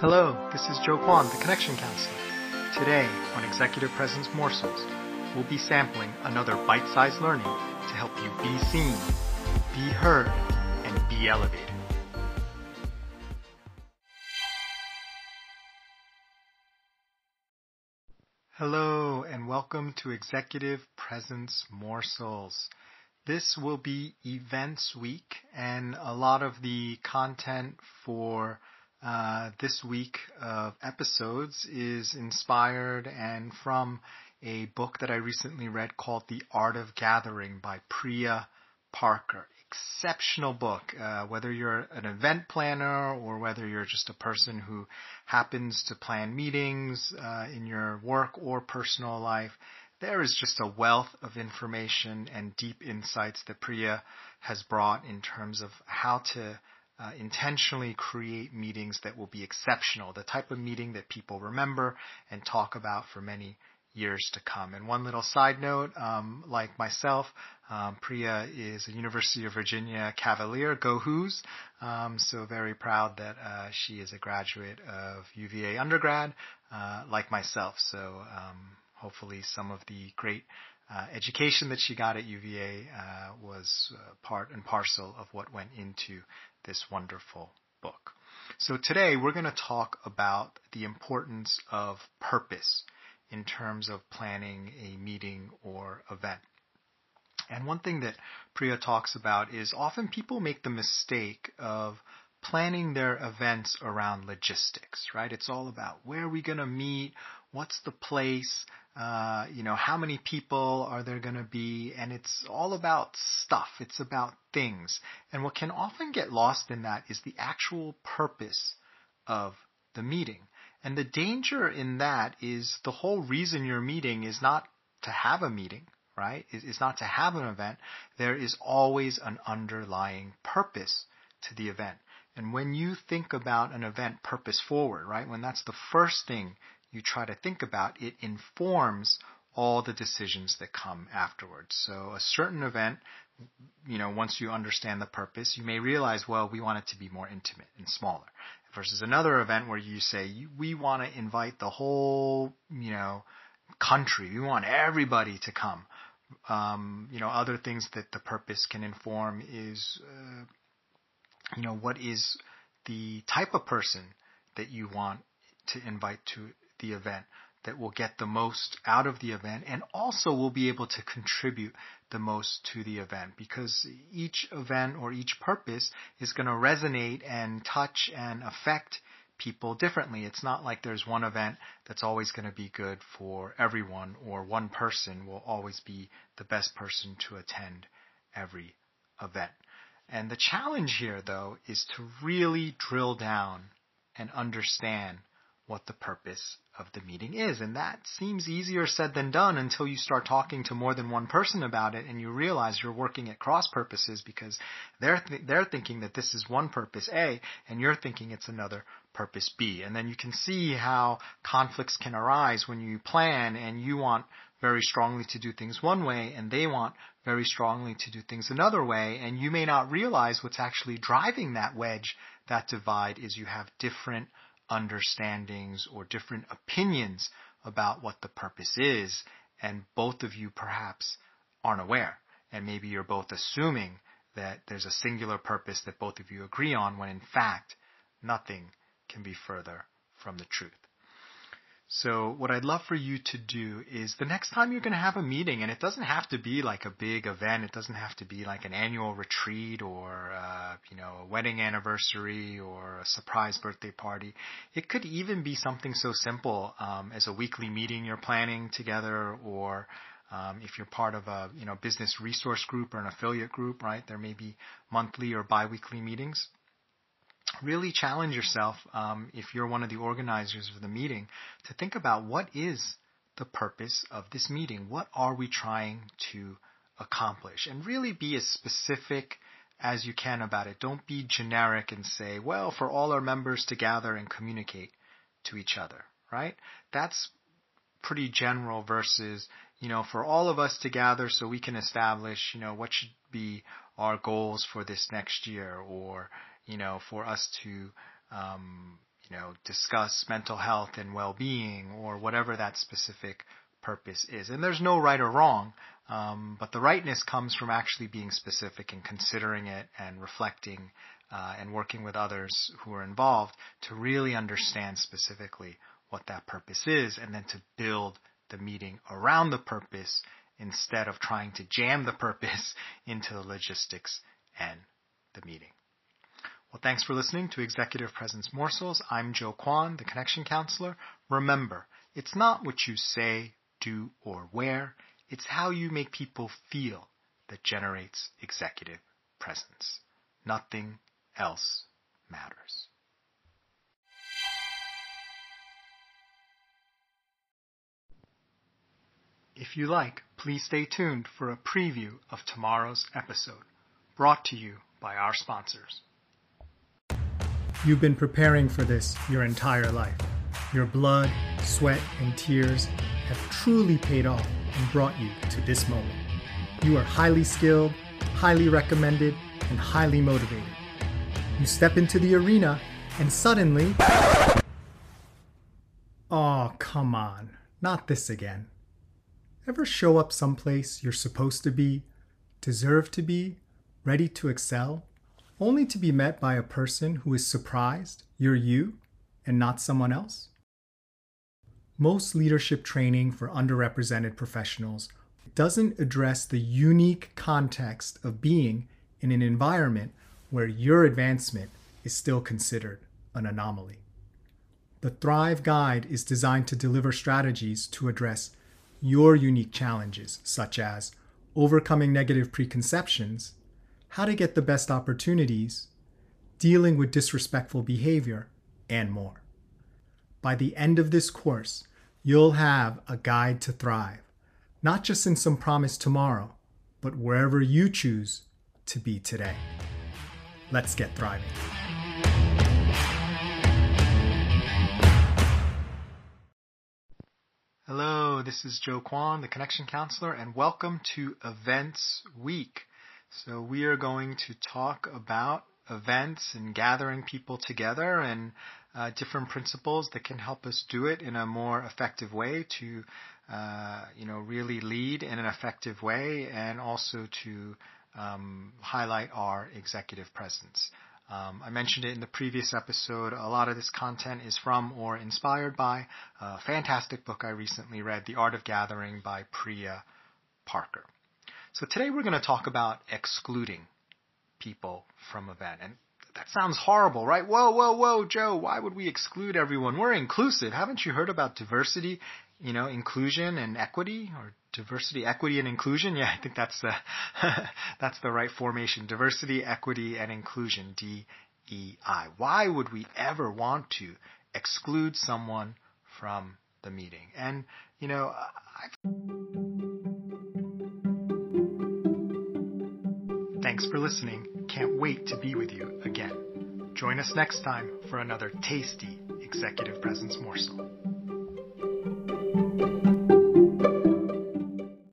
Hello, this is Joe Kwon, the Connection Counselor. Today, on Executive Presence Morsels, we'll be sampling another bite-sized learning to help you be seen, be heard, and be elevated. Hello, and welcome to Executive Presence Morsels. This will be events week, and a lot of the content for uh, this week of episodes is inspired and from a book that I recently read called The Art of Gathering by Priya Parker. Exceptional book, uh, whether you're an event planner or whether you're just a person who happens to plan meetings uh, in your work or personal life. There is just a wealth of information and deep insights that Priya has brought in terms of how to uh, intentionally create meetings that will be exceptional, the type of meeting that people remember and talk about for many years to come. And one little side note, um, like myself, um, Priya is a University of Virginia Cavalier, go Hoos. Um, so very proud that uh, she is a graduate of UVA undergrad, uh, like myself. So um, hopefully some of the great uh, education that she got at UVA uh, was uh, part and parcel of what went into this wonderful book. So today we're going to talk about the importance of purpose in terms of planning a meeting or event. And one thing that Priya talks about is often people make the mistake of planning their events around logistics, right? It's all about where are we going to meet, what's the place, uh, you know, how many people are there going to be, and it's all about stuff. It's about things. And what can often get lost in that is the actual purpose of the meeting. And the danger in that is the whole reason you're meeting is not to have a meeting, right? Is not to have an event. There is always an underlying purpose to the event. And when you think about an event purpose forward, right, when that's the first thing you try to think about, it informs all the decisions that come afterwards. So a certain event, you know, once you understand the purpose, you may realize, well, we want it to be more intimate and smaller. Versus another event where you say, we want to invite the whole, you know, country. We want everybody to come. Um, you know, other things that the purpose can inform is, uh, you know, what is the type of person that you want to invite to the event that will get the most out of the event and also will be able to contribute the most to the event because each event or each purpose is going to resonate and touch and affect people differently. It's not like there's one event that's always going to be good for everyone or one person will always be the best person to attend every event. And the challenge here though is to really drill down and understand what the purpose of the meeting is. And that seems easier said than done until you start talking to more than one person about it and you realize you're working at cross purposes because they're, th- they're thinking that this is one purpose A and you're thinking it's another purpose B. And then you can see how conflicts can arise when you plan and you want very strongly to do things one way and they want very strongly to do things another way and you may not realize what's actually driving that wedge, that divide is you have different understandings or different opinions about what the purpose is, and both of you perhaps aren't aware. And maybe you're both assuming that there's a singular purpose that both of you agree on, when in fact, nothing can be further from the truth. So what I'd love for you to do is the next time you're going to have a meeting, and it doesn't have to be like a big event. It doesn't have to be like an annual retreat or, uh, you know, a wedding anniversary or a surprise birthday party. It could even be something so simple um, as a weekly meeting you're planning together or um, if you're part of a you know business resource group or an affiliate group, right? There may be monthly or biweekly meetings really challenge yourself, um, if you're one of the organizers of the meeting, to think about what is the purpose of this meeting? What are we trying to accomplish? And really be as specific as you can about it. Don't be generic and say, well, for all our members to gather and communicate to each other, right? That's pretty general versus, you know, for all of us to gather so we can establish, you know, what should be our goals for this next year or, you know, for us to, um, you know, discuss mental health and well-being or whatever that specific purpose is. And there's no right or wrong, um, but the rightness comes from actually being specific and considering it and reflecting uh, and working with others who are involved to really understand specifically what that purpose is and then to build the meeting around the purpose instead of trying to jam the purpose into the logistics and the meeting. Well, thanks for listening to Executive Presence Morsels. I'm Joe Kwon, the Connection Counselor. Remember, it's not what you say, do, or wear, it's how you make people feel that generates executive presence. Nothing else matters. If you like, please stay tuned for a preview of tomorrow's episode, brought to you by our sponsors. You've been preparing for this your entire life. Your blood, sweat, and tears have truly paid off and brought you to this moment. You are highly skilled, highly recommended, and highly motivated. You step into the arena, and suddenly. Oh, come on. Not this again. Ever show up someplace you're supposed to be, deserve to be, ready to excel, only to be met by a person who is surprised you're you and not someone else? Most leadership training for underrepresented professionals doesn't address the unique context of being in an environment where your advancement is still considered an anomaly. The Thrive Guide is designed to deliver strategies to address your unique challenges, such as overcoming negative preconceptions, how to get the best opportunities, dealing with disrespectful behavior, and more. By the end of this course, you'll have a guide to thrive, not just in some promise tomorrow, but wherever you choose to be today. Let's get thriving. Hello, this is Joe Kwon, the Connection Counselor, and welcome to Events Week. So, we are going to talk about events and gathering people together and uh, different principles that can help us do it in a more effective way to, uh, you know, really lead in an effective way and also to um, highlight our executive presence. Um, I mentioned it in the previous episode. A lot of this content is from or inspired by a fantastic book I recently read, The Art of Gathering by Priya Parker. So today we're going to talk about excluding people from event. And that sounds horrible, right? Whoa, whoa, whoa, Joe, why would we exclude everyone? We're inclusive. Haven't you heard about diversity, you know, inclusion and equity or diversity, equity, and inclusion. Yeah, I think that's the that's the right formation. Diversity, equity, and inclusion. D E I. Why would we ever want to exclude someone from the meeting? And you know, I've... thanks for listening. Can't wait to be with you again. Join us next time for another tasty executive presence morsel.